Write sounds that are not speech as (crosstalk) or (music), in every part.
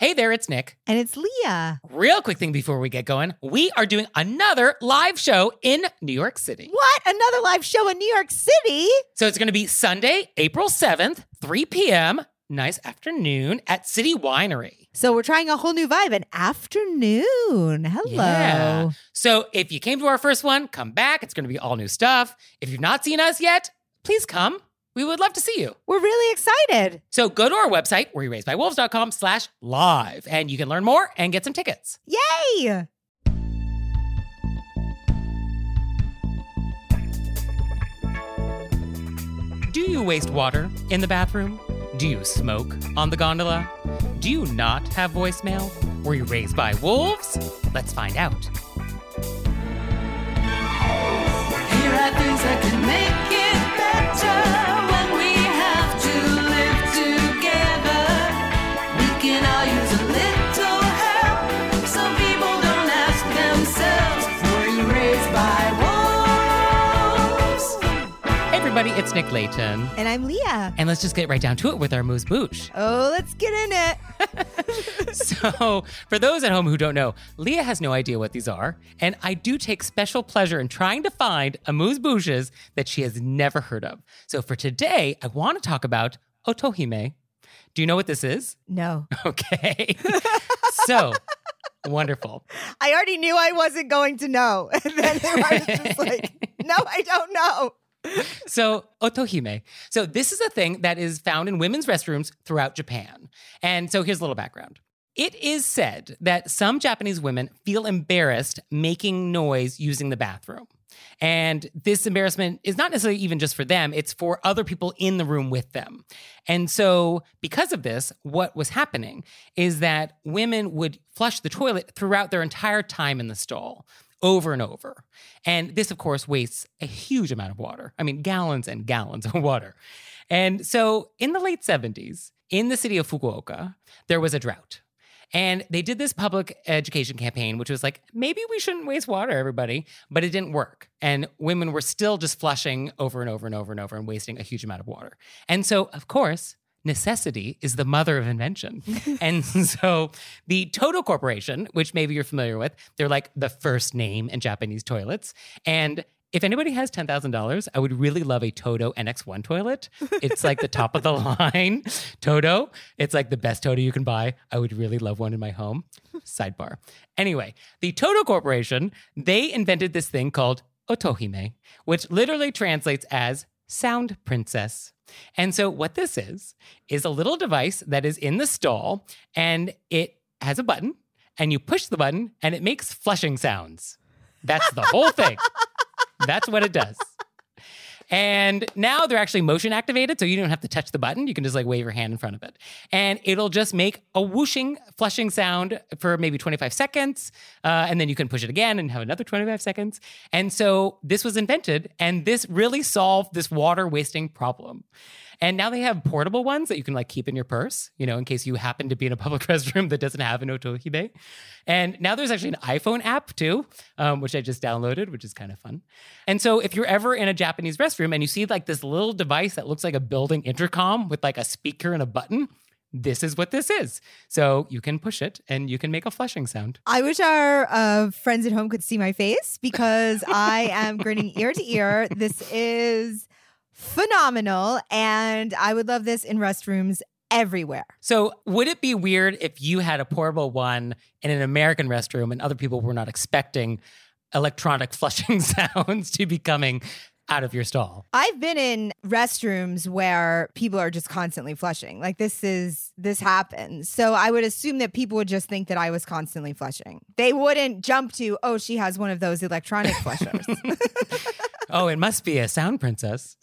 Hey there, it's Nick. And it's Leah. Real quick thing before we get going we are doing another live show in New York City. What? Another live show in New York City? So it's going to be Sunday, April 7th, 3 p.m., nice afternoon at City Winery. So we're trying a whole new vibe, an afternoon. Hello. Yeah. So if you came to our first one, come back. It's going to be all new stuff. If you've not seen us yet, please come. We would love to see you. We're really excited. So go to our website, wereyouRaisedbywolves.com slash live, and you can learn more and get some tickets. Yay! Do you waste water in the bathroom? Do you smoke on the gondola? Do you not have voicemail? Were you raised by wolves? Let's find out. Here are things that can make it better everybody, it's Nick Leighton. And I'm Leah. And let's just get right down to it with our amuse bouche. Oh, let's get in it. (laughs) (laughs) so, for those at home who don't know, Leah has no idea what these are, and I do take special pleasure in trying to find amuse bouches that she has never heard of. So, for today, I want to talk about otohime. Do you know what this is? No. (laughs) Okay. so, wonderful. I already knew I wasn't going to know. And then I was just like, no, I don't know. So, otohime. So, this is a thing that is found in women's restrooms throughout Japan. And so, here's a little background. It is said that some Japanese women feel embarrassed making noise using the bathroom. And this embarrassment is not necessarily even just for them, it's for other people in the room with them. And so, because of this, what was happening is that women would flush the toilet throughout their entire time in the stall over and over. And this, of course, wastes a huge amount of water. I mean, gallons and gallons (laughs) of water. And so in the late 70s, in the city of Fukuoka, there was a drought. And they did this public education campaign, which was like, maybe we shouldn't waste water, everybody. But it didn't work. And women were still just flushing over and over and over and over and wasting a huge amount of water. And so, of course, necessity is the mother of invention. (laughs) and so the Toto Corporation, which maybe you're familiar with, they're like the first name in Japanese toilets. And if anybody has $10,000, I would really love a Toto NX1 toilet. It's like the top of the (laughs) line Toto. It's like the best Toto you can buy. I would really love one in my home. Sidebar. Anyway, the Toto Corporation, they invented this thing called Otohime, which literally translates as sound princess. And so, what this is, is a little device that is in the stall and it has a button, and you push the button and it makes flushing sounds. That's the whole thing. (laughs) That's what it does. And now they're actually motion activated, so you don't have to touch the button. You can just like wave your hand in front of it. And it'll just make a whooshing, flushing sound for maybe 25 seconds. Uh, and then you can push it again and have another 25 seconds. And so this was invented, and this really solved this water wasting problem. And now they have portable ones that you can like keep in your purse, you know, in case you happen to be in a public (laughs) restroom that doesn't have an otohime. And now there's actually an iPhone app too, um, which I just downloaded, which is kind of fun. And so if you're ever in a Japanese restroom and you see like this little device that looks like a building intercom with like a speaker and a button, this is what this is. So you can push it and you can make a flushing sound. I wish our uh, friends at home could see my face because I am grinning ear to ear. This is phenomenal. And I would love this in restrooms everywhere. So, would it be weird if you had a portable one in an American restroom and other people were not expecting electronic (laughs) flushing sounds to be coming out of your stall? I've been in restrooms where people are just constantly flushing. Like this is this happens. So I would assume that people would just think that I was constantly flushing. They wouldn't jump to, "Oh, she has one of those electronic (laughs) flushers." (laughs) oh, it must be a sound princess.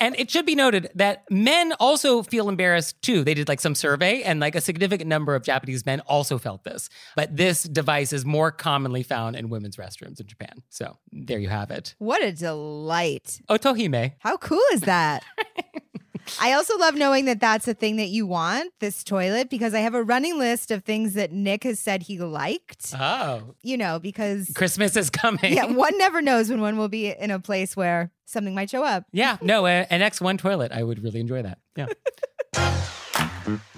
and it should be noted that men also feel embarrassed too. They did like some survey, and like a significant number of Japanese men also felt this. But this device is more commonly found in women's restrooms in Japan. So there you have it. what a delight. Otohime. How cool is that? (laughs) I also love knowing that that's a thing that you want, this toilet, because I have a running list of things that Nick has said he liked. Oh, You know, because Christmas is coming. yeah, one never knows when one will be in a place where something might show up. Yeah, no, an X1 toilet. I would really enjoy that. Yeah. (laughs)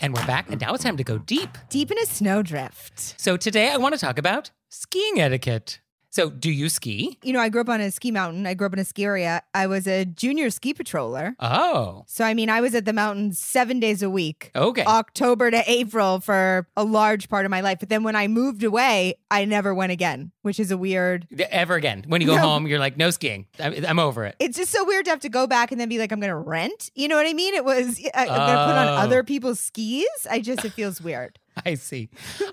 And we're back, and now it's time to go deep. Deep in a snowdrift. So today I want to talk about skiing etiquette. So, do you ski? You know, I grew up on a ski mountain. I grew up in a ski area. I was a junior ski patroller. Oh, So, I mean, I was at the mountain seven days a week. okay. October to April for a large part of my life. But then when I moved away, I never went again, which is a weird. Ever again. When you go No. home, you're like, no skiing. I'm, I'm over it. It's just so weird to have to go back and then be like, I'm going to rent. You know what I mean? It was, I, I'm going to put on Oh. other people's skis. I just, it feels weird. (laughs) I see.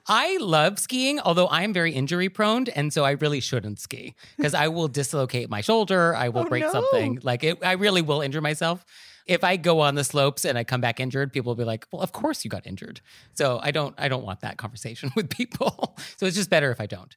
I love skiing, although I am very injury prone, and so I really shouldn't ski because I will dislocate my shoulder. I will Oh, break no. something. Like it, I really will injure myself. If I go on the slopes and I come back injured, people will be like, "Well, of course you got injured." So I don't, I don't want that conversation (laughs) with people. so it's just better if I don't.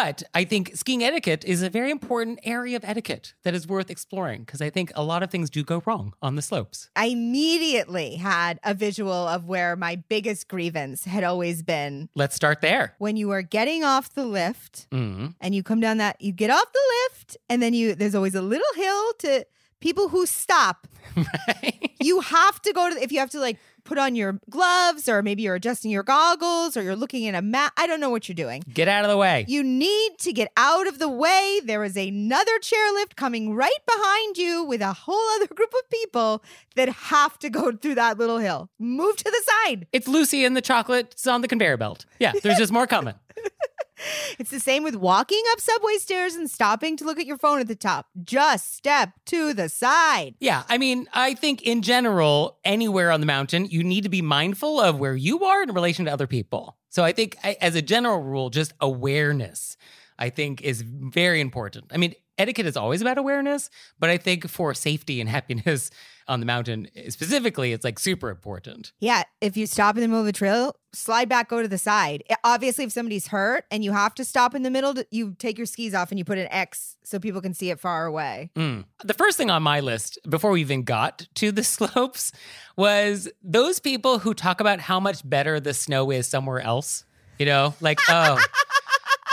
But I think skiing etiquette is a very important area of etiquette that is worth exploring because I think a lot of things do go wrong on the slopes. I immediately had a visual of where my biggest grievance had always been Let's start there. when you are getting off the lift Mm. and you come down that you get off the lift and then you there's always a little hill to people who stop (laughs) Right? you have to go to if you have to like put on your gloves or maybe you're adjusting your goggles or you're looking at a map i don't know what you're doing Get out of the way. you need to get out of the way there is another chairlift coming right behind you with a whole other (laughs) group of people that have to go through that little hill move to the side It's Lucy and the chocolates on the conveyor belt. Yeah, there's just more coming. (laughs) (laughs) It's the same with walking up subway stairs and stopping to look at your phone at the top. Just step to the side. Yeah, I mean, I think in general, anywhere on the mountain, you need to be mindful of where you are in relation to other people. So I think, as a general rule, just awareness, I think, is very important. I mean, etiquette is always about awareness, but I think for safety and (laughs) happiness on the mountain specifically, it's like super important. Yeah, if you stop in the middle of the trail, slide back, go to the side. Obviously, if somebody's hurt and you have to stop in the middle, you take your skis off and you put an X so people can see it far away. Mm. The first thing on my list before we even got to the (laughs) slopes was those people who talk about how much better the snow is somewhere else. You know, like, oh, (laughs)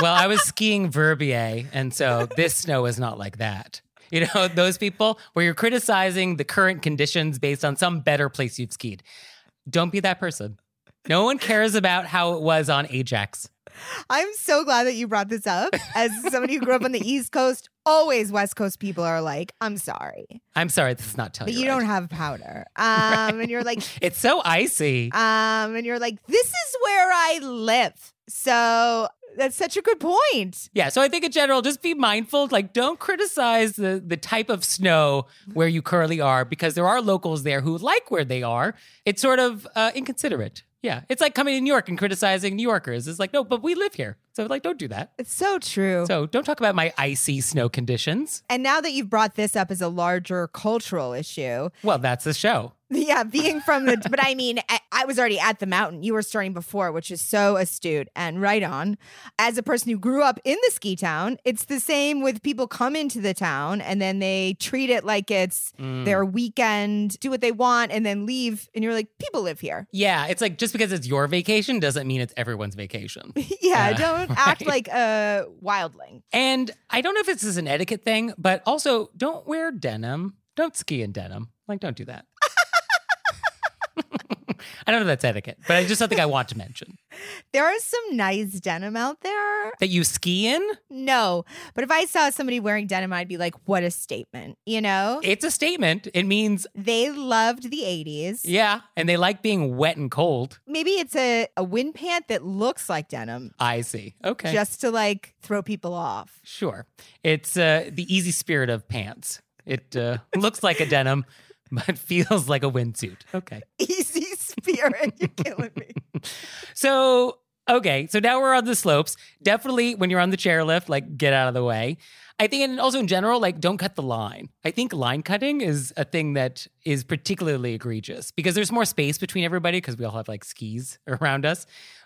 well, I was skiing Verbier, and so this snow is not like that. You know, (laughs) those people where you're criticizing the current conditions based on some better place you've skied. Don't be that person. No one cares about how it was on Ajax. I'm so glad that you brought this up. As somebody who grew up on the East Coast, always West Coast people are like, I'm sorry, I'm sorry, this is not telling but you don't have powder. (laughs) Um, And you're like, (laughs) It's so icy. Um, and you're like, this is where I live. So that's such a good point. Yeah, so I think in general, just be mindful. Like, don't criticize the the type of snow where you currently are, because there are locals there who like where they are. It's sort of uh, inconsiderate. Yeah, it's like coming to New York and criticizing New Yorkers. It's like, no, but we live here, so like, don't do that. It's so true. So don't talk about my icy snow conditions. and now that you've brought this up as a larger cultural issue, Well, that's the show. yeah, (laughs) being from the, but I mean, I, I was already at the mountain. You were starting before, which is so astute and right on. As a person who grew up in the ski town, it's the same with people come into the town and then they treat it like it's Mm. their weekend, do what they want, and then leave. And you're like, people live here. Yeah, it's like just because it's your vacation doesn't mean it's everyone's vacation. (laughs) yeah, Uh, don't (laughs) act right. like a wildling. And I don't know if this is an etiquette thing, but also don't wear denim. Don't ski in denim. Like, don't do that. I don't know if that's etiquette, but I just something I want to mention. (laughs) There is some nice denim out there. That you ski in, No, but if I saw somebody wearing denim, I'd be like, what a statement, you know? it's a statement. It means, they loved the 80s. yeah, and they like being wet and cold. Maybe it's a, a wind pant that looks like denim I see. Okay. just to like throw people off. sure. It's uh, the easy spirit of pants. It uh, looks like a denim, (laughs) but feels like a windsuit. Okay. (laughs) Easy spirit. You're killing me. (laughs) So, okay, so now we're on the slopes. Definitely when you're on the chairlift, like get out of the way. I think, and also in general, like don't cut the line. I think line cutting is a thing that is particularly egregious because there's more space between everybody because we all have like skis (laughs) around us.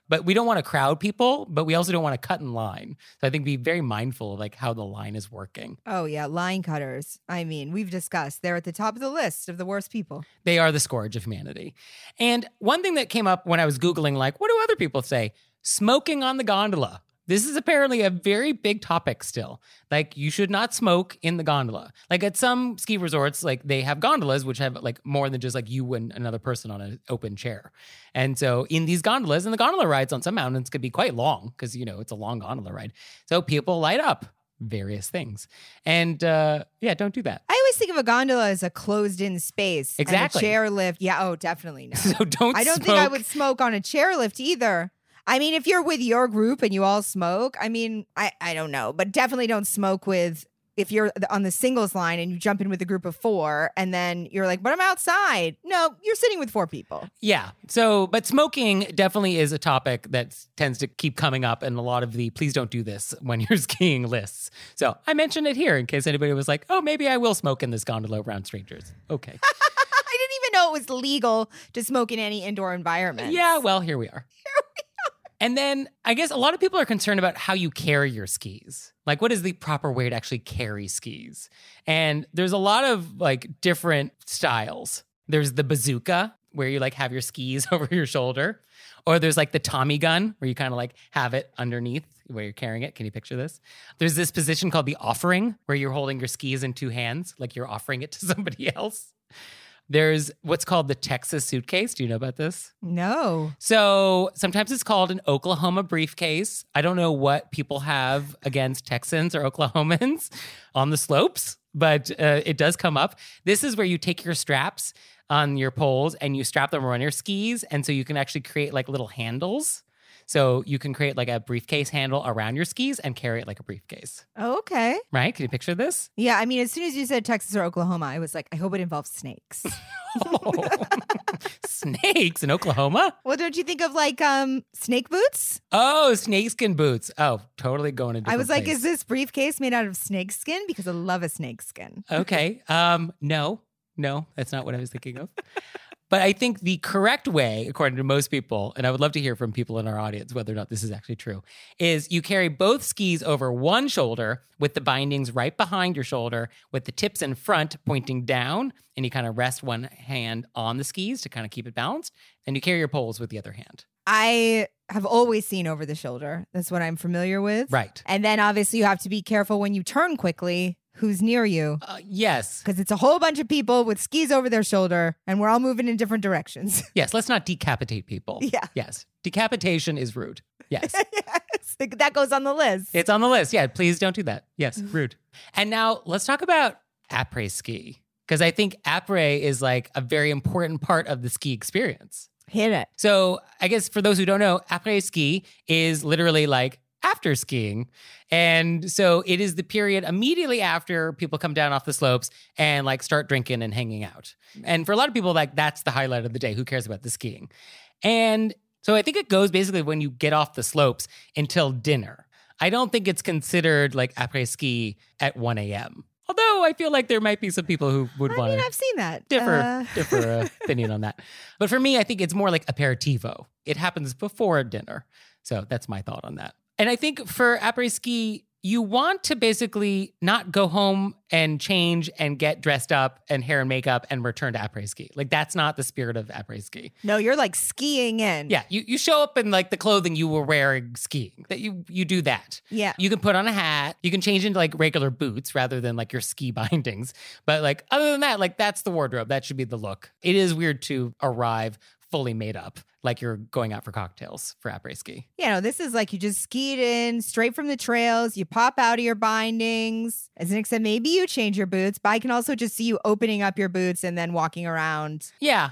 But we don't want to crowd people, but we also don't want to cut in line. So I think be very mindful of like how the line is working. Oh, yeah. Line cutters. I mean, we've discussed they're at the top of the list of the worst people. They are the scourge of humanity. And one thing that came up when I was Googling, like, what do other people say? Smoking on the gondola. This is apparently a very big topic still. Like you should not smoke in the gondola. Like at some ski resorts, like they have gondolas which have like more than just like you and another person on an open chair. And so in these gondolas, and the gondola rides on some mountains could be quite long because you know it's a long gondola ride. So people light up various things. And uh yeah, don't do that. I always think of a gondola as a closed-in space. and a Exactly. chairlift. Yeah. Oh, definitely no. (laughs) So don't I don't think I would smoke on a chairlift either. I mean, if you're with your group and you all smoke, I mean, I, I don't know, but definitely don't smoke with if you're on the singles line and you jump in with a group of four and then you're like, but I'm outside. No, you're sitting with four people. Yeah. So, but smoking definitely is a topic that tends to keep coming up in a lot of the please don't do this (laughs) when you're skiing lists. So I mentioned it here in case anybody was like, oh, maybe I will smoke in this gondola around strangers. Okay. (laughs) I didn't even know it was legal to smoke in any indoor environment. yeah. Well, here we are. (laughs) And then I guess a lot of people are concerned about how you carry your skis. Like, what is the proper way to actually carry skis? And there's a lot of like different styles. There's the bazooka, where you like have your skis (laughs) over your shoulder. Or there's like the Tommy gun, where you kind of like have it underneath where you're carrying it. Can you picture this? There's this position called the offering, where you're holding your skis in two hands, like you're offering it to (laughs) somebody else. There's what's called the Texas suitcase. Do you know about this? No. So sometimes it's called an Oklahoma briefcase. I don't know what people have against Texans or Oklahomans on the slopes, but uh, it does come up. This is where you take your straps on your poles and you strap them around your skis. And so you can actually create like little handles. So you can create like a briefcase handle around your skis and carry it like a briefcase, Oh, okay. right? Can you picture this? Yeah. I mean, as soon as you said Texas or Oklahoma, I was like, I hope it involves snakes. Oh. (laughs) Snakes in Oklahoma? well, don't you think of like um snake boots? Oh, snakeskin boots. Oh, totally going to I was like, is this briefcase made out of snake skin? Because I love a snake skin. Okay. Um, no, no, that's not what I was thinking of. (laughs) But I think the correct way, according to most people, and I would love to hear from people in our audience whether or not this is actually true, is you carry both skis over one shoulder with the bindings right behind your shoulder, with the tips in front pointing down, and you kind of rest one hand on the skis to kind of keep it balanced, and you carry your poles with the other hand. I have always seen over the shoulder. That's what I'm familiar with. Right. And then obviously you have to be careful when you turn quickly who's near you Uh, yes. because it's a whole bunch of people with skis over their shoulder and we're all moving in different directions. (laughs) Yes. Let's not decapitate people. Yeah. Yes. Decapitation is rude. Yes. (laughs) yes, that goes on the list. It's on the list. Yeah, please don't do that. Yes, (sighs) rude. And now let's talk about après ski because I think après is like a very important part of the ski experience. Hit it. So, I guess for those who don't know, après ski is literally like after skiing. And so it is the period immediately after people come down off the slopes and like start drinking and hanging out. And for a lot of people, like that's the highlight of the day. Who cares about the skiing? And so I think it goes basically when you get off the slopes until dinner. I don't think it's considered like après ski at 1 a.m. Although I feel like there might be some people who would I want mean, to I've seen that. differ Uh, differ (laughs) opinion on that. But for me, I think it's more like aperitivo. It happens before dinner. So that's my thought on that. And I think for après ski, you want to basically not go home and change and get dressed up and hair and makeup and return to après ski. Like that's not the spirit of après ski. no, you're like skiing in. Yeah, you, you show up in like the clothing you were wearing skiing. That you you do that. Yeah. You can put on a hat. You can change into like regular boots rather than like your ski (laughs) bindings. But like other than that, like that's the wardrobe. That should be the look. It is weird to arrive fully made up, like you're going out for cocktails for après ski. You know, this is like you just skied in straight from the trails. You pop out of your bindings. As an except maybe you change your boots, but I can also just see you opening up your boots and then walking around. Yeah.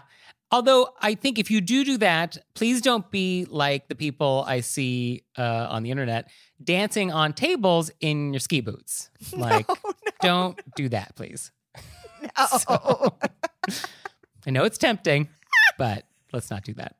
Although I think if you do do that, please don't be like the people I see uh, on the internet dancing on tables in your ski boots. (laughs) Like, no, don't do that, please. (laughs) no. (laughs) So- I know it's tempting, but let's not do that.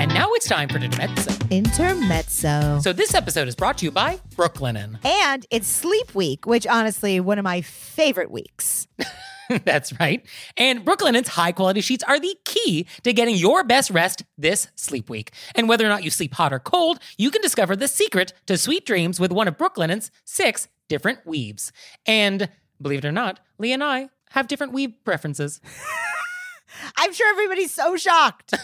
And now it's time for Intermezzo. Intermezzo. So this episode is brought to you by Brooklinen. And it's sleep week, which honestly, one of my favorite weeks. (laughs) That's right. And Brooklinen's high quality sheets are the key to getting your best rest this sleep week. And whether or not you sleep hot or cold, you can discover the secret to sweet dreams with one of Brooklinen's six different weaves. And believe it or not, Lee and I have different weave preferences. (laughs) I'm sure everybody's so shocked.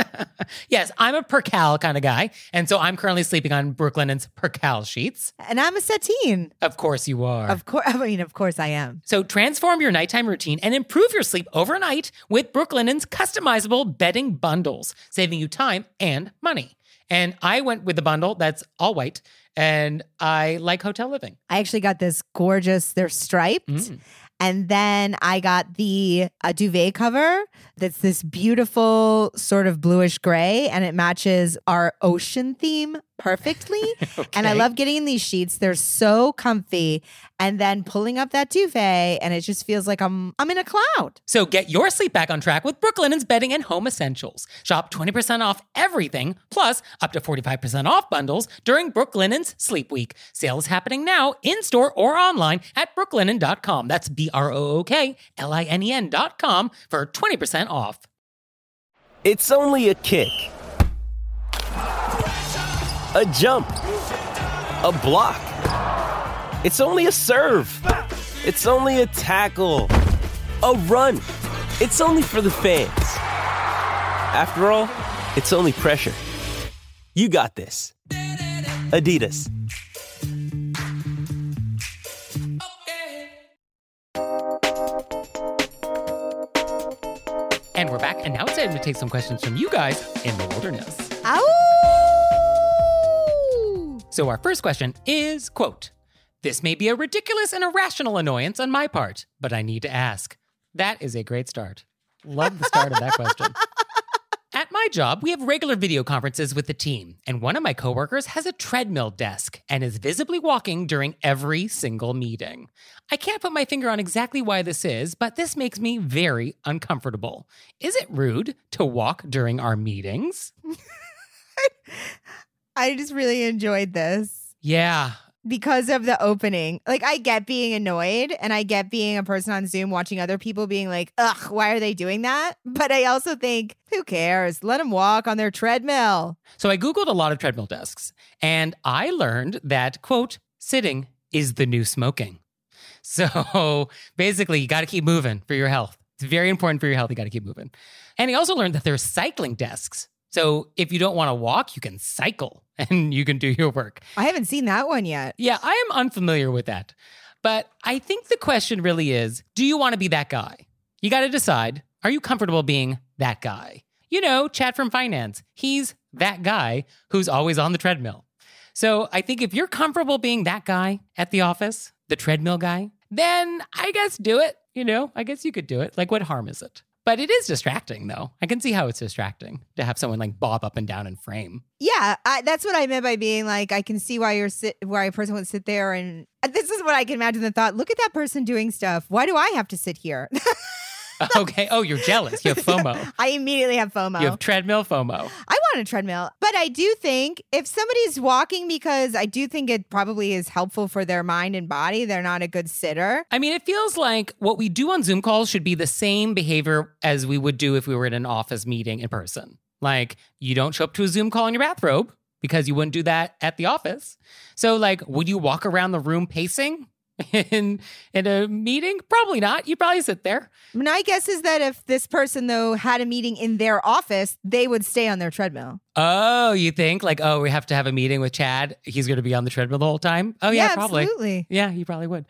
(laughs) yes, I'm a percale kind of guy. And so I'm currently sleeping on Brooklinen's percale sheets. And I'm a sateen. Of course you are. Of course. (laughs) I mean, of course I am. So transform your nighttime routine and improve your sleep overnight with Brooklinen's customizable bedding bundles, saving you time and money. And I went with the bundle that's all white, and I like hotel living. I actually got this gorgeous, they're striped. Mm. And then I got the a duvet cover that's this beautiful sort of bluish gray and it matches our ocean theme perfectly. (laughs) And I love getting in these sheets. They're so comfy. And then pulling up that duvet and it just feels like I'm I'm in a cloud. So get your sleep back on track with Brooklinen's bedding and home essentials. Shop 20% off everything, plus up to 45% off bundles during Brooklinen's Sleep Week. Sales happening now in store or online at brooklinen.com. That's B R O O K L I N E N.com for 20% off. It's only a kick, a jump, a block. It's only a serve. It's only a tackle, a run. It's only for the fans. After all, it's only pressure. You got this. Adidas. And we're back, and now it's time to take some questions from you guys in the wilderness. Ow! So our first question is, quote, This may be a ridiculous and irrational annoyance on my part, but I need to ask. That is a great start. Love the start of that question. (laughs) At my job, we have regular video conferences with the team, and one of my coworkers has a treadmill desk and is visibly walking during every single meeting. I can't put my finger on exactly why this is, but this makes me very uncomfortable. Is it rude to walk during our meetings? (laughs) (laughs) I just really enjoyed this. Yeah, because of the opening. Like I get being annoyed and I get being a person on Zoom watching other people being like, "Ugh, why are they doing that?" But I also think, who cares? Let them walk on their treadmill. So I Googled a lot of treadmill desks and I learned that, quote, sitting is the new smoking. (laughs) So basically, you got to keep moving for your health. It's very important for your health. You got to keep moving. And he also learned that there's cycling desks. So if you don't want to walk, you can cycle (laughs) and you can do your work. I haven't seen that one yet. Yeah, I am unfamiliar with that. But I think the question really is do you want to be that guy? You got to decide are you comfortable being that guy? You know, Chad from finance, he's that guy who's always on the treadmill. So I think if you're comfortable being that guy at the office, the treadmill guy, then I guess do it. You know, I guess you could do it. Like, what harm is it? But it is distracting, though. I can see how it's distracting to have someone like bob up and down in frame. Yeah, I, that's what I meant by being like, I can see why you're sit, why a person would sit there, and this is what I can imagine the thought. Look at that person doing stuff. Why do I have to sit here? (laughs) (laughs) okay. Oh, you're jealous. You have FOMO. (laughs) I immediately have FOMO. You have treadmill FOMO. I want a treadmill, but I do think if somebody's walking because I do think it probably is helpful for their mind and body, they're not a good sitter. I mean, it feels like what we do on Zoom calls should be the same behavior as we would do if we were in an office meeting in person. Like, you don't show up to a Zoom call in your bathrobe because you wouldn't do that at the office. So, like, would you walk around the room pacing in in a meeting? Probably not. You probably sit there. My guess is that if this person though had a meeting in their office, they would stay on their treadmill. Oh, you think like, oh, we have to have a meeting with Chad. He's going to be on the treadmill the whole time. Oh, yeah, probably. absolutely. Yeah, you probably would.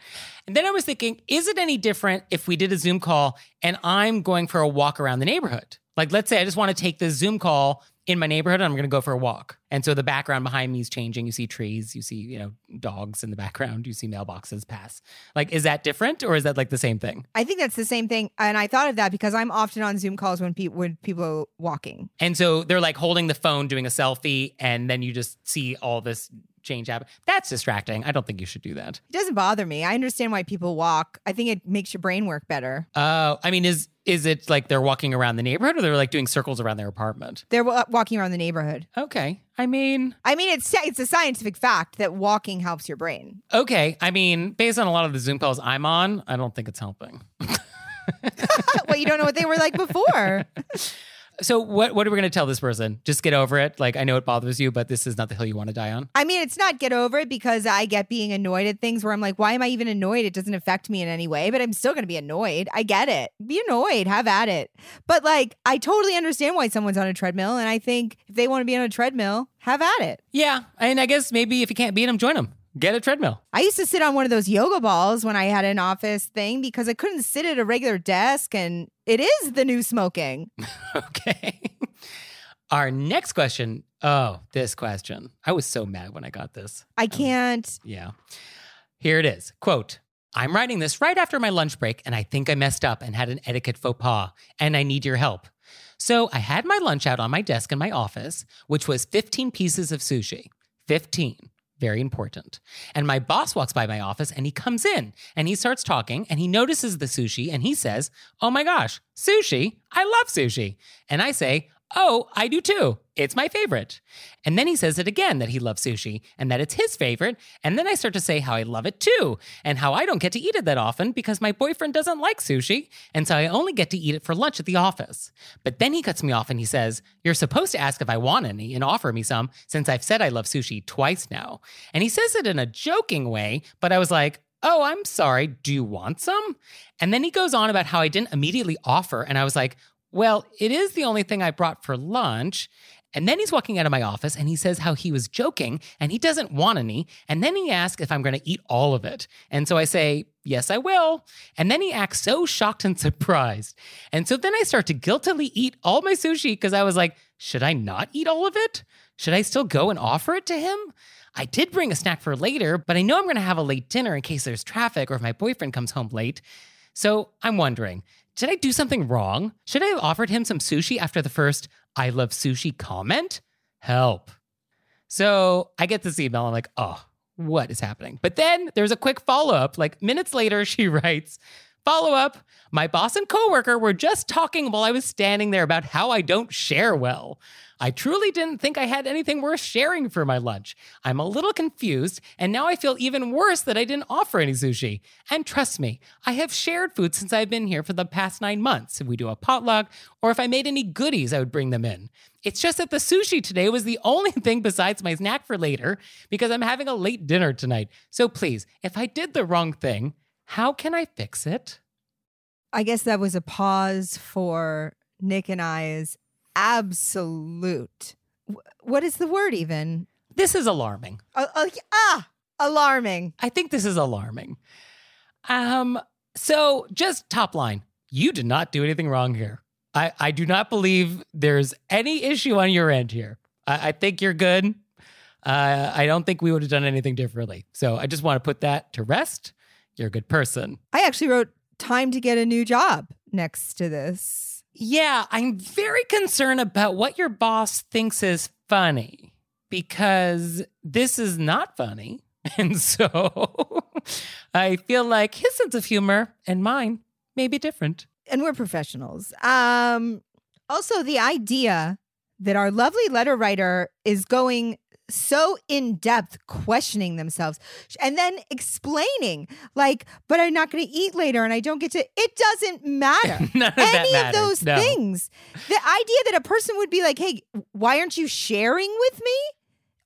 And then I was thinking, is it any different if we did a Zoom call and I'm going for a walk around the neighborhood? Like, let's say I just want to take this Zoom call in my neighborhood and I'm going to go for a walk. And so the background behind me is changing. You see trees, you see, you know, dogs in the background, you see mailboxes pass. Like, is that different or is that like the same thing? I think that's the same thing, and I thought of that because I'm often on Zoom calls when people when people are walking. And so they're like holding the phone, doing a selfie, and then you just see all this change happen. That's distracting. I don't think you should do that. It doesn't bother me. I understand why people walk. I think it makes your brain work better. Oh, I mean, is is it like they're walking around the neighborhood or they're like doing circles around their apartment? They're wa- walking around the neighborhood. Okay. I mean, I mean, it's it's a scientific fact that walking helps your brain. okay. I mean, based on a lot of the Zoom calls I'm on, I don't think it's helping. (laughs) well, you don't know what they were like before. (laughs) So what what are we going to tell this person? Just get over it. Like I know it bothers you, but this is not the hill you want to die on. I mean, it's not get over it because I get being annoyed at things where I'm like, why am I even annoyed? It doesn't affect me in any way, but I'm still going to be annoyed. I get it. Be annoyed, have at it. But like, I totally understand why someone's on a treadmill. And I think if they want to be on a treadmill, have at it. Yeah, and I guess maybe if you can't beat them, join them. Get a treadmill. I used to sit on one of those yoga balls when I had an office thing because I couldn't sit at a regular desk. And it is the new smoking. (laughs) Okay. Our next question. Oh, this question. I was so mad when I got this. I um, can't. Yeah. Here it is. Quote I'm writing this right after my lunch break, and I think I messed up and had an etiquette faux pas, and I need your help. So I had my lunch out on my desk in my office, which was 15 pieces of sushi. 15. Very important. And my boss walks by my office and he comes in and he starts talking and he notices the sushi and he says, Oh my gosh, sushi? I love sushi. And I say, Oh, I do too. It's my favorite. And then he says it again that he loves sushi and that it's his favorite. And then I start to say how I love it too and how I don't get to eat it that often because my boyfriend doesn't like sushi. And so I only get to eat it for lunch at the office. But then he cuts me off and he says, You're supposed to ask if I want any and offer me some since I've said I love sushi twice now. And he says it in a joking way, but I was like, Oh, I'm sorry. Do you want some? And then he goes on about how I didn't immediately offer. And I was like, well, it is the only thing I brought for lunch. And then he's walking out of my office and he says how he was joking and he doesn't want any. And then he asks if I'm going to eat all of it. And so I say, Yes, I will. And then he acts so shocked and (laughs) surprised. And so then I start to guiltily eat all my sushi because I was like, Should I not eat all of it? Should I still go and offer it to him? I did bring a snack for later, but I know I'm going to have a late dinner in case there's traffic or if my boyfriend comes home late. So I'm wondering, did I do something wrong? Should I have offered him some sushi after the first I love sushi comment? Help. So I get this email. I'm like, oh, what is happening? But then there's a quick follow up. Like minutes later, (laughs) she writes, Follow up. My boss and coworker were just talking while I was standing there about how I don't share well. I truly didn't think I had anything worth sharing for my lunch. I'm a little confused, and now I feel even worse that I didn't offer any sushi. And trust me, I have shared food since I've been here for the past nine months. If we do a potluck, or if I made any goodies, I would bring them in. It's just that the sushi today was the only (laughs) thing besides my snack for later because I'm having a late dinner tonight. So please, if I did the wrong thing, how can I fix it? I guess that was a pause for Nick and I's absolute. What is the word even? This is alarming. Uh, uh, ah, alarming. I think this is alarming. Um, so just top line, you did not do anything wrong here. I, I do not believe there's any issue on your end here. I, I think you're good. Uh, I don't think we would have done anything differently. So I just want to put that to rest. You're a good person. I actually wrote time to get a new job next to this. Yeah, I'm very concerned about what your boss thinks is funny because this is not funny. (laughs) And so (laughs) I feel like his sense of humor and mine may be different. And we're professionals. Um, also, the idea that our lovely letter writer is going so in depth questioning themselves and then explaining like but i'm not going to eat later and i don't get to it doesn't matter (laughs) None of any of those No. things the idea that a person would be like hey why aren't you sharing with me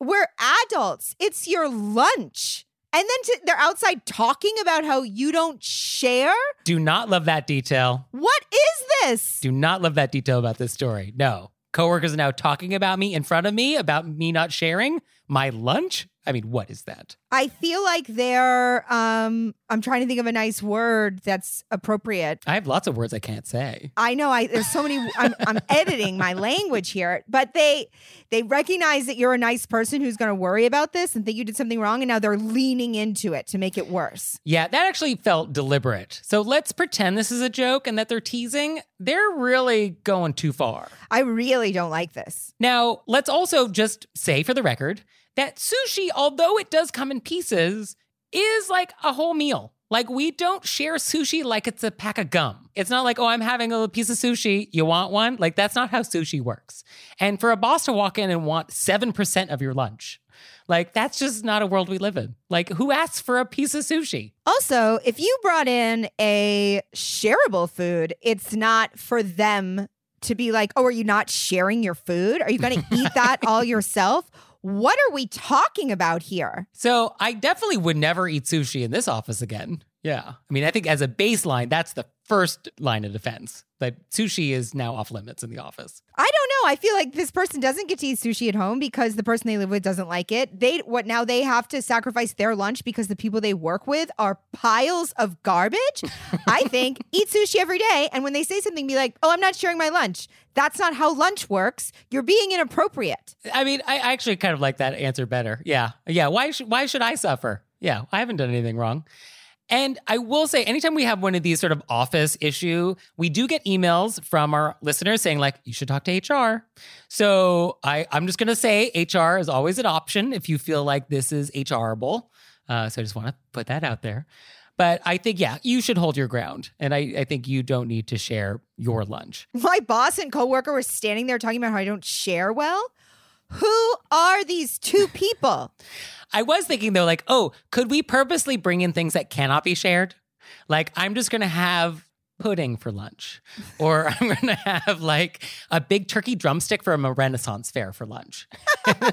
we're adults it's your lunch and then to, they're outside talking about how you don't share Do not love that detail. what is this Do not love that detail about this story. No. Coworkers are now talking about me in front of me about me not sharing my lunch. I mean, what is that? I feel like they're um I'm trying to think of a nice word that's appropriate. I have lots of words I can't say. I know I there's so many I'm I'm editing my language here, but they they recognize that you're a nice person who's going to worry about this and think you did something wrong and now they're leaning into it to make it worse. Yeah, that actually felt deliberate. So let's pretend this is a joke and that they're teasing. They're really going too far. I really don't like this. Now, let's also just say for the record that sushi, although it does come in pieces, is like a whole meal. Like, we don't share sushi like it's a pack of gum. It's not like, oh, I'm having a piece of sushi. You want one? Like, that's not how sushi works. And for a boss to walk in and want 7% of your lunch, like, that's just not a world we live in. Like, who asks for a piece of sushi? Also, if you brought in a shareable food, it's not for them to be like, oh, are you not sharing your food? Are you going to eat that (laughs) all yourself? What are we talking about here? So I definitely would never eat sushi in this office again. Yeah. I mean, I think as a baseline, that's the first line of defense. That sushi is now off limits in the office. I don't know. I feel like this person doesn't get to eat sushi at home because the person they live with doesn't like it. They what now they have to sacrifice their lunch because the people they work with are piles of garbage. (laughs) I think eat sushi every day and when they say something be like, "Oh, I'm not sharing my lunch." That's not how lunch works. You're being inappropriate. I mean, I actually kind of like that answer better. Yeah. Yeah. Why should why should I suffer? Yeah, I haven't done anything wrong. And I will say, anytime we have one of these sort of office issue, we do get emails from our listeners saying, like, you should talk to HR. So I, I'm just going to say HR is always an option if you feel like this is HRable. Uh, so I just want to put that out there. But I think, yeah, you should hold your ground. And I, I think you don't need to share your lunch. My boss and coworker were standing there talking about how I don't share well. Who are these two people? (laughs) I was thinking though, like, oh, could we purposely bring in things that cannot be shared? Like, I'm just gonna have pudding for lunch, or (laughs) I'm gonna have like a big turkey drumstick from a Renaissance fair for lunch,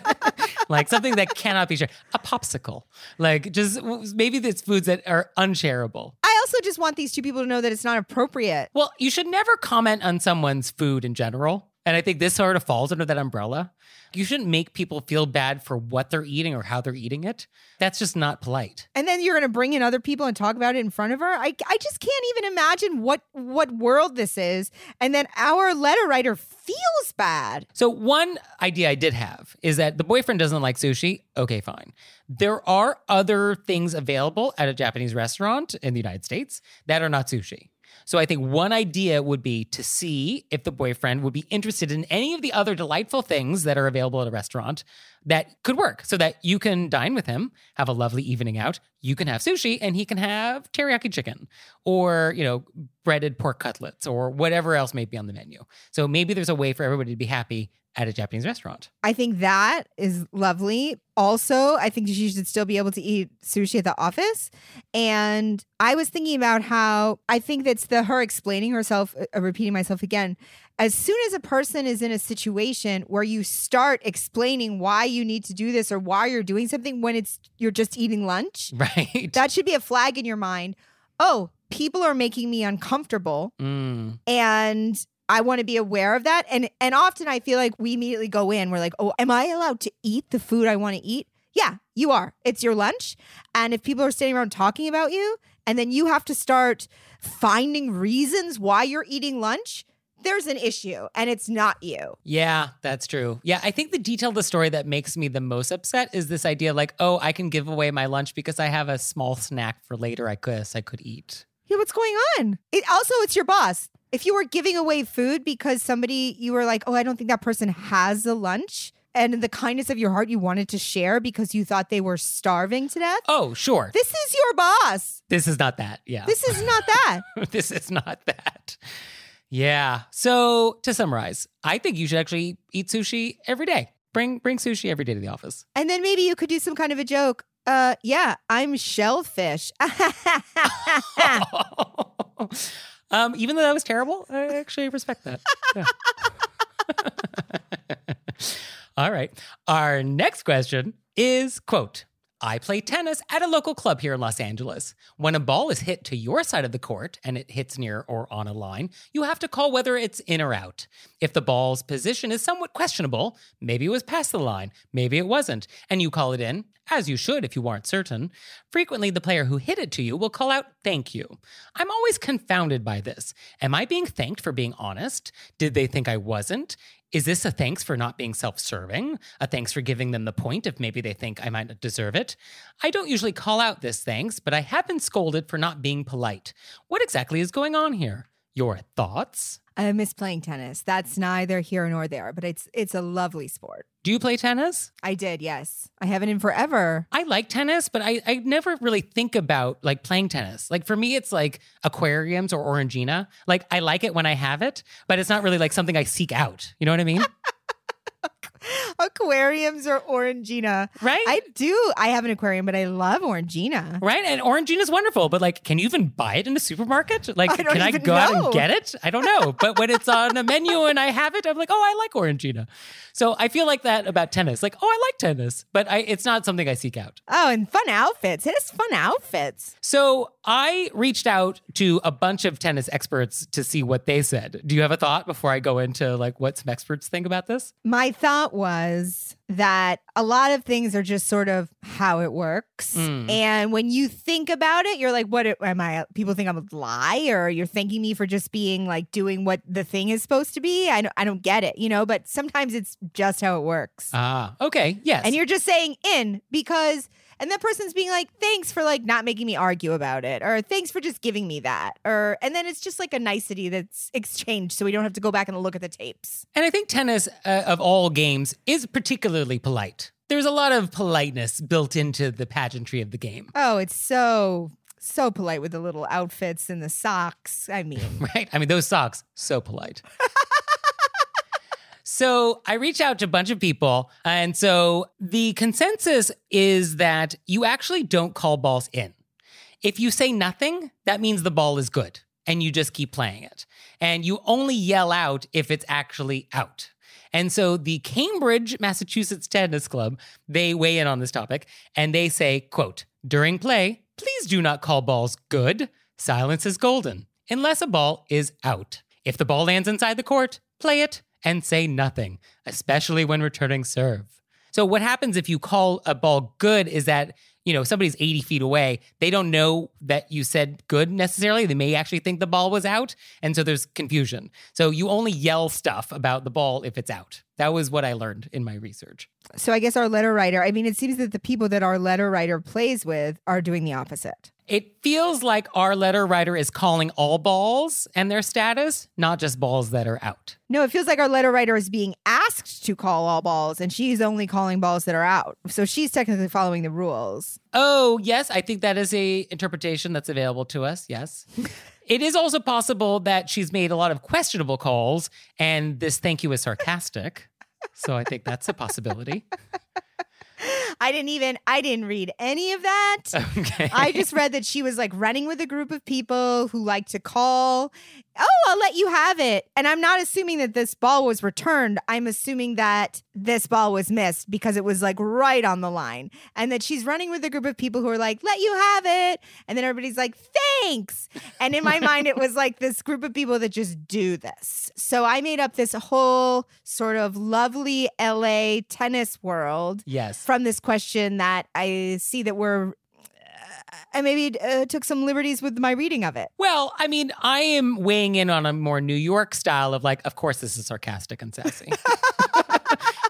(laughs) like something that cannot be shared. A popsicle, like just maybe it's foods that are unshareable. I also just want these two people to know that it's not appropriate. Well, you should never comment on someone's food in general. And I think this sort of falls under that umbrella. You shouldn't make people feel bad for what they're eating or how they're eating it. That's just not polite. And then you're going to bring in other people and talk about it in front of her. I, I just can't even imagine what what world this is. And then our letter writer feels bad. So, one idea I did have is that the boyfriend doesn't like sushi. Okay, fine. There are other things available at a Japanese restaurant in the United States that are not sushi. So I think one idea would be to see if the boyfriend would be interested in any of the other delightful things that are available at a restaurant that could work so that you can dine with him, have a lovely evening out. You can have sushi and he can have teriyaki chicken or, you know, breaded pork cutlets or whatever else may be on the menu. So maybe there's a way for everybody to be happy at a Japanese restaurant. I think that is lovely. Also, I think she should still be able to eat sushi at the office. And I was thinking about how I think that's the her explaining herself, uh, repeating myself again. As soon as a person is in a situation where you start explaining why you need to do this or why you're doing something when it's you're just eating lunch, (laughs) Right. That should be a flag in your mind. Oh, people are making me uncomfortable Mm. and I want to be aware of that. And and often I feel like we immediately go in, we're like, oh, am I allowed to eat the food I want to eat? Yeah, you are. It's your lunch. And if people are standing around talking about you, and then you have to start finding reasons why you're eating lunch, there's an issue and it's not you. Yeah, that's true. Yeah, I think the detail of the story that makes me the most upset is this idea like, oh, I can give away my lunch because I have a small snack for later I could I could eat. Yeah, what's going on? It also it's your boss. If you were giving away food because somebody you were like, oh, I don't think that person has a lunch, and in the kindness of your heart you wanted to share because you thought they were starving to death. Oh, sure. This is your boss. This is not that. Yeah. This is not that. (laughs) this is not that. Yeah. So to summarize, I think you should actually eat sushi every day. Bring bring sushi every day to the office. and then maybe you could do some kind of a joke. Uh, yeah, I'm shellfish. (laughs) um, even though that was terrible, I actually respect that. Yeah. (laughs) All right. Our next question is quote I play tennis at a local club here in Los Angeles. When a ball is hit to your side of the court and it hits near or on a line, you have to call whether it's in or out. If the ball's position is somewhat questionable, maybe it was past the line, maybe it wasn't, and you call it in, as you should if you aren't certain, frequently the player who hit it to you will call out, Thank you. I'm always confounded by this. Am I being thanked for being honest? Did they think I wasn't? Is this a thanks for not being self serving? A thanks for giving them the point if maybe they think I might not deserve it? I don't usually call out this thanks, but I have been scolded for not being polite. What exactly is going on here? Your thoughts? I miss playing tennis. That's neither here nor there, but it's it's a lovely sport. Do you play tennis? I did, yes. I haven't in forever. I like tennis, but I, I never really think about like playing tennis. Like for me, it's like aquariums or Orangina. Like I like it when I have it, but it's not really like something I seek out. You know what I mean? (laughs) (laughs) Aquariums or Orangina. Right? I do. I have an aquarium, but I love Orangina. Right? And Orangina is wonderful, but like, can you even buy it in a supermarket? Like, I can I go out and get it? I don't know. But when it's on a menu and I have it, I'm like, oh, I like Orangina. So I feel like that about tennis. Like, oh, I like tennis, but I, it's not something I seek out. Oh, and fun outfits. It has fun outfits. So I reached out to a bunch of tennis experts to see what they said. Do you have a thought before I go into like what some experts think about this? My thought was that a lot of things are just sort of how it works. Mm. And when you think about it, you're like, what am I? People think I'm a liar. or you're thanking me for just being like doing what the thing is supposed to be. I don't, I don't get it, you know, but sometimes it's just how it works. Ah, okay. Yes. and you're just saying in because and that person's being like thanks for like not making me argue about it or thanks for just giving me that or and then it's just like a nicety that's exchanged so we don't have to go back and look at the tapes And I think tennis uh, of all games is particularly polite. There's a lot of politeness built into the pageantry of the game, oh it's so so polite with the little outfits and the socks i mean (laughs) right? I mean, those socks, so polite. (laughs) so I reached out to a bunch of people. And so the consensus is that you actually don't call balls in. If you say nothing, that means the ball is good and you just keep playing it. And you only yell out if it's actually out. And so the Cambridge, Massachusetts Tennis Club, they weigh in on this topic and they say, quote, during play, please do not call balls good. Silence is golden unless a ball is out. If the ball lands inside the court, play it and say nothing, especially when returning serve. So what happens if you call a ball good is that, you know, somebody's 80 feet away. They don't know that you said good necessarily. They may actually think the ball was out. And so there's confusion. So you only yell stuff about the ball if it's out. That was what I learned in my research. so i guess our letter writer i mean it seems that the people that our letter writer plays with are doing the opposite It feels like our letter writer is calling all balls and their status, not just balls that are out. No, it feels like our letter writer is being asked to call all balls and she's only calling balls that are out. So she's technically following the rules. Oh, yes, I think that is a interpretation that's available to us. Yes. (laughs) it is also possible that she's made a lot of questionable calls and this thank you is sarcastic. so I think that's a possibility. I didn't even I didn't read any of that. (laughs) Okay. I just read that she was like running with a group of people who like to call. Oh, I'll let you have it. And I'm not assuming that this ball was returned. I'm assuming that this ball was missed because it was like right on the line. And that she's running with a group of people who are like, let you have it. And then everybody's like, thanks. And in my mind, it was like this group of people that just do this. So I made up this whole sort of lovely LA tennis world yes. from this question that I see that we're. I maybe uh, took some liberties with my reading of it. Well, I mean, I am weighing in on a more New York style of like, of course, this is sarcastic and sassy. (laughs)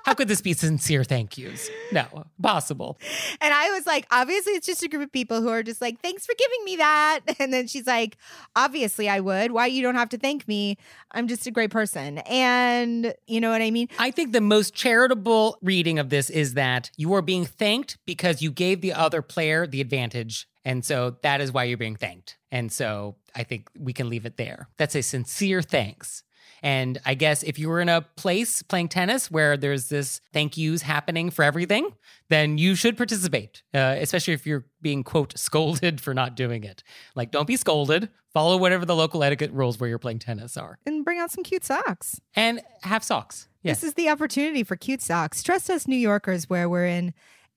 How could this be sincere thank yous? No, possible. And I was like, obviously, it's just a group of people who are just like, thanks for giving me that. (laughs) And then she's like, obviously, I would. Why you don't have to thank me? I'm just a great person. And you know what I mean? I think the most charitable reading of this is that you are being thanked because you gave the other player the advantage. And so that is why you're being thanked. And so I think we can leave it there. That's a sincere thanks. And I guess if you were in a place playing tennis where there's this thank yous happening for everything, then you should participate, uh, especially if you're being, quote, (laughs) scolded for not doing it. Like, don't be scolded. Follow whatever the local etiquette rules where you're playing tennis are. And bring out some cute socks. And have socks. Yes. This is the opportunity for cute socks. Trust us, New Yorkers, where we're in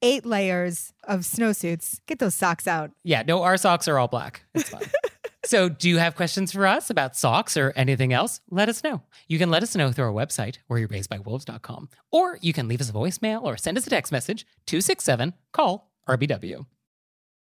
eight layers of snowsuits. Get those socks out. Yeah, no, our socks are all black. It's fine. (laughs) so, do you have questions for us about socks or anything else? Let us know. You can let us know through our website, wereyouraisedbywolves.com, or you can leave us a voicemail or send us a text message 267 call RBW.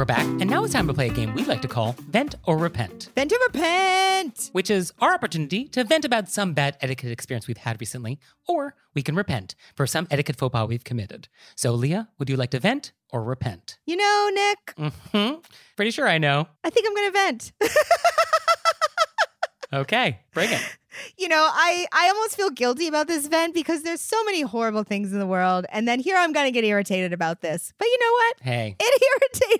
We're back. And now it's time to play a game we like to call Vent or Repent, Vent or repent. which is our opportunity to vent about some bad etiquette experience we've had recently, or we can repent for some etiquette faux pas we've committed. So, Leah, would you like to vent or repent? You know, Nick, hmm Pretty sure I know. I think I'm going to vent. (laughs) Okay, bring it. you know, I I almost feel guilty about this vent because there's so many horrible things in the world, and then here I'm going to get irritated about this. But you know what? Hey, It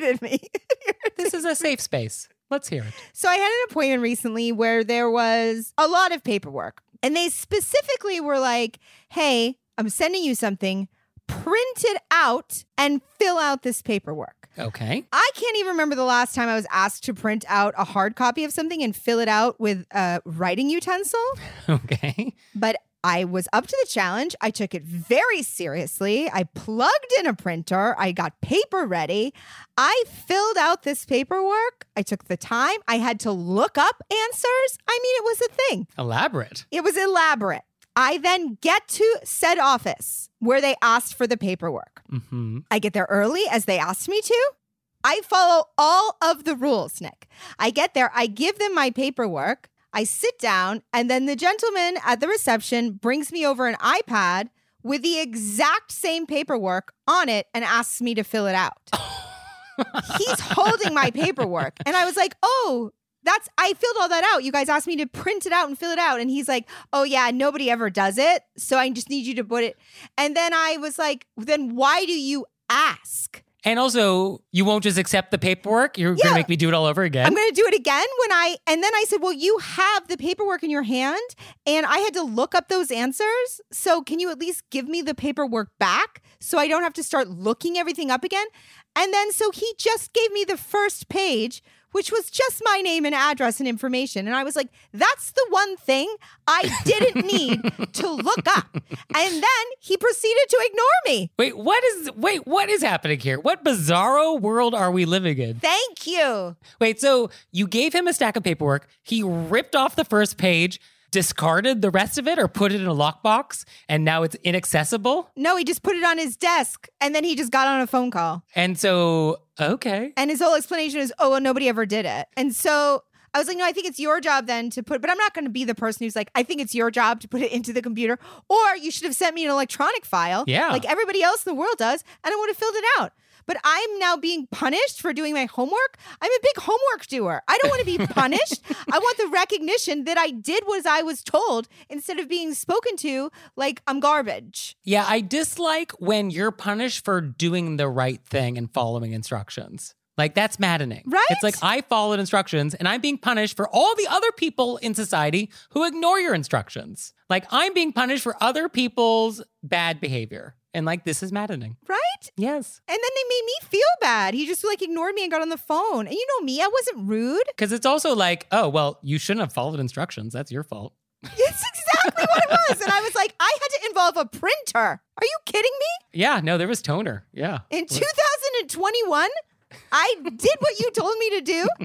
irritated me. (laughs) this is a safe space. Let's hear it. So I had an appointment recently where there was a lot of paperwork. And they specifically were like, hey, I'm sending you something, print it out and fill out this paperwork. Okay. I can't even remember the last time I was asked to print out a hard copy of something and fill it out with a writing utensil, (laughs) Okay. but I was up to the challenge. I took it very seriously. I plugged in a printer. I got paper ready. I filled out this paperwork. I took the time. I had to look up answers. I mean, it was a thing. Elaborate. It was elaborate. I then get to said office where they asked for the paperwork. hmm I get there early as they asked me to. I follow all of the rules, Nick. I get there, I give them my paperwork, I sit down, and then the gentleman at the reception brings me over an iPad with the exact same paperwork on it and asks me to fill it out. (laughs) He's holding my paperwork. And I was like, oh, that's, I filled all that out. You guys asked me to print it out and fill it out. And he's like, oh, yeah, nobody ever does it. So I just need you to put it. And then I was like, then why do you ask? And also, you won't just accept the paperwork. You're Yeah. gonna make me do it all over again. I'm going to do it again when I, and then I said, well, you have the paperwork in your hand and I had to look up those answers. So can you at least give me the paperwork back so I don't have to start looking everything up again? And then so he just gave me the first page, which was just my name and address and information. And I was like, that's the one thing I didn't (laughs) need to look up. And then he proceeded to ignore me. wait, what is wait, what is happening here? What bizarro world are we living in? Thank you. Wait, so you gave him a stack of paperwork. He ripped off the first page, discarded the rest of it, or put it in a lockbox, and now it's inaccessible. No, he just put it on his desk and then he just got on a phone call. And so, okay. And his whole explanation is, oh, well, nobody ever did it. And so I was like, no, I think it's your job then to put, but I'm not going to be the person who's like, I think it's your job to put it into the computer. Or you should have sent me an electronic file, Yeah. like everybody else in the world does, and I would have filled it out. But I'm now being punished for doing my homework. I'm a big homework doer. I don't want to be (laughs) punished. I want the recognition that I did what I was told instead of being spoken to like I'm garbage. Yeah, I dislike when you're punished for doing the right thing and following instructions. Like that's maddening. Right? It's like I followed instructions and I'm being punished for all the other people in society who ignore your instructions. Like I'm being punished for other people's bad behavior. And like this is maddening. Right? Yes. And then they made me feel bad. He just like ignored me and got on the phone. And you know me, I wasn't rude. Because it's also like, oh, well, you shouldn't have followed instructions. That's your fault. (laughs) It's exactly what it was. And I was like, I had to involve a printer. Are you kidding me? Yeah, no, there was toner. Yeah. In 2021, I did what you told me to do. (laughs)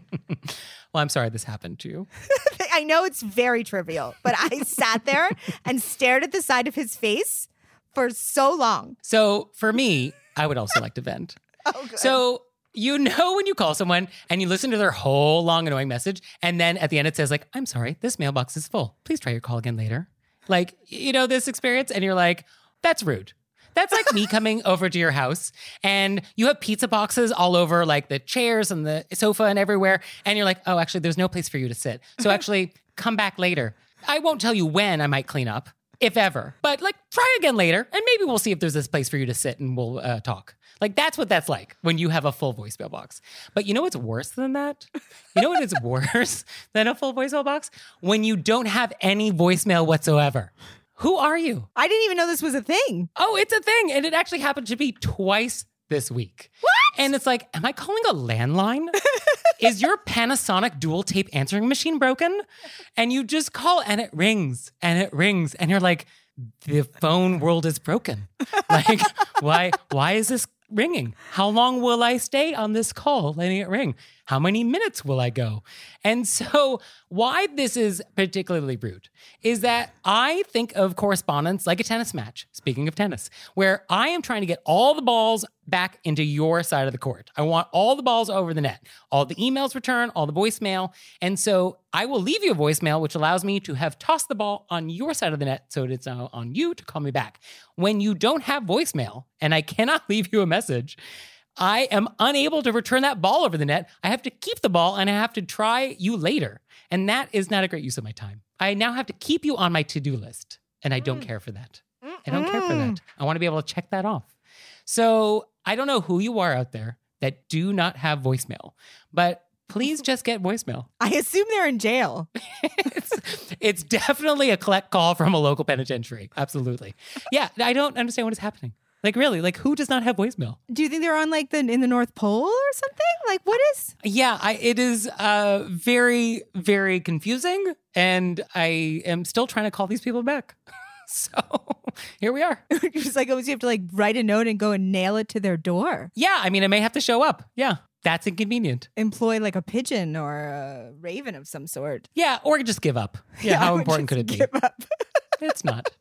Well, I'm sorry this happened to you. (laughs) I know it's very trivial, but I sat there and stared at the side of his face for so long. So for me, I would also like to vent. (laughs) Oh. So you know when you call someone and you listen to their whole long annoying message, and then at the end it says like, "I'm sorry, this mailbox is full. Please try your call again later." Like you know this experience, and you're like, "That's rude." That's like me coming (laughs) over to your house and you have pizza boxes all over like the chairs and the sofa and everywhere. And you're like, oh, actually, there's no place for you to sit. So (laughs) actually, come back later. I won't tell you when I might clean up, if ever, but like try again later and maybe we'll see if there's this place for you to sit and we'll uh, talk. Like that's what that's like when you have a full voicemail box. But you know what's worse than that? You know what is (laughs) worse than a full voicemail box? When you don't have any voicemail whatsoever. Who are you? I didn't even know this was a thing. Oh, it's a thing. And it actually happened to be twice this week. What? And it's like, am I calling a landline? (laughs) Is your Panasonic dual tape answering machine broken? And you just call and it rings and it rings. And you're like, the phone world is broken. (laughs) Like, why, why is this ringing? How long will I stay on this call letting it ring? How many minutes will I go? And so, (laughs) why this is particularly rude is that I think of correspondence like a tennis match, speaking of tennis, where I am trying to get all the balls back into your side of the court. I want all the balls over the net, all the emails return, all the voicemail. And so, I will leave you a voicemail, which allows me to have tossed the ball on your side of the net. So it's on you to call me back. When you don't have voicemail and I cannot (laughs) leave you a message, I am unable to return that ball over the net. I have to keep the ball and I have to try you later. And that is not a great use of my time. I now have to keep you on my to do list. And I don't mm. care for that. I don't care for that. I want to be able to check that off. So I don't know who you are out there that do not have voicemail, but please (laughs) just get voicemail. I assume they're in jail. (laughs) (laughs) it's, it's definitely a collect call from a local penitentiary. Absolutely. Yeah, I don't understand what is happening. Like really, like who does not have voicemail? Do you think they're on like the in the North Pole or something? Like what is? Yeah, I, it is uh, very, very confusing, and I am still trying to call these people back. (laughs) so here we are. (laughs) It's like always, you have to like write a note and go and nail it to their door. Yeah, I mean, I may have to show up. Yeah, that's inconvenient. Employ like a pigeon or a raven of some sort. Yeah, or just give up. Yeah, (laughs) I how important could it be? give up. It's not.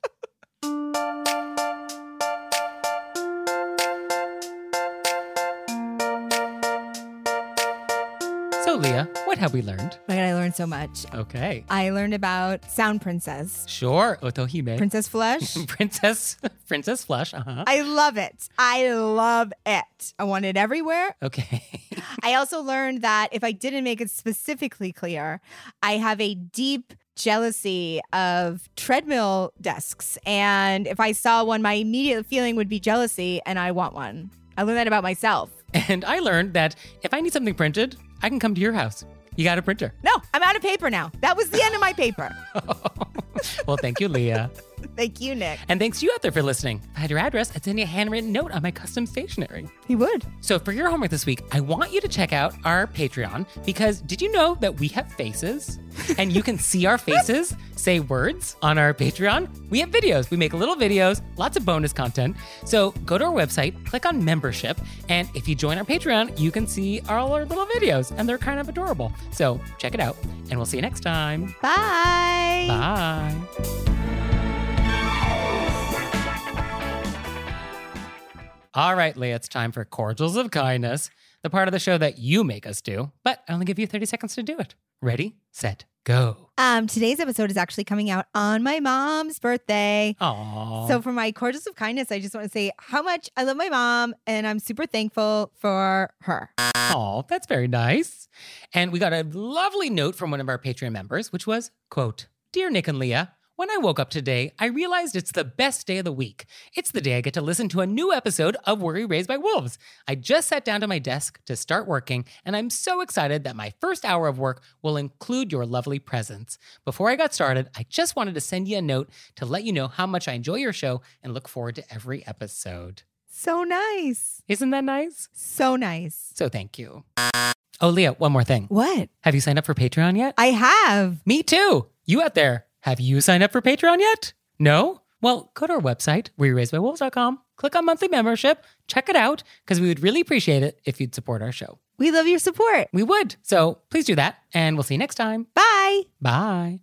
Have we learned? My God, I learned so much. Okay. I learned about Sound Princess, Sure, Otohime. Princess Flush. (laughs) Princess Princess Flush, uh-huh. I love it. I love it. I want it everywhere. Okay. (laughs) I also learned that if I didn't make it specifically clear, I have a deep jealousy of treadmill desks. And if I saw one, my immediate feeling would be jealousy, and I want one. I learned that about myself. and I learned that if I need something printed, I can come to your house. You got a printer. No, I'm out of paper now. That was the end of my paper. (laughs) well, thank you, Leah. (laughs) Thank you, Nick. And thanks to you out there for listening. If I had your address, I'd send you a handwritten note on my custom stationery. He would. So for your homework this week, I want you to check out our Patreon because did you know that we have faces? (laughs) And you can see our faces say words on our Patreon. We have videos. We make little videos, lots of bonus content. So go to our website, click on membership, and if you join our Patreon, you can see all our little videos and they're kind of adorable. So check it out and we'll see you next time. Bye. Bye. All right, Leah, it's time for Cordials of Kindness, the part of the show that you make us do, but I only give you 30 seconds to do it. Ready, set, go. Um, today's episode is actually coming out on my mom's birthday. Aww. So for my cordials of kindness, I just want to say how much I love my mom and I'm super thankful for her. Oh, that's very nice. And we got a lovely note from one of our Patreon members, which was, quote, Dear Nick and Leah, when I woke up today, I realized it's the best day of the week. It's the day I get to listen to a new episode of Were You Raised by Wolves. I just sat down to my desk to start working, and I'm so excited that my first hour of work will include your lovely presence. Before I got started, I just wanted to send you a note to let you know how much I enjoy your show and look forward to every episode. So nice. Isn't that nice? So nice. So thank you. Oh, Leah, one more thing. What? Have you signed up for Patreon yet? I have. Me too. You out there, have you signed up for Patreon yet? No? Well, go to our website, wereraisedbywolves.com, click on monthly membership, check it out, because we would really appreciate it if you'd support our show. We love your support. We would. So please do that, and we'll see you next time. Bye. Bye.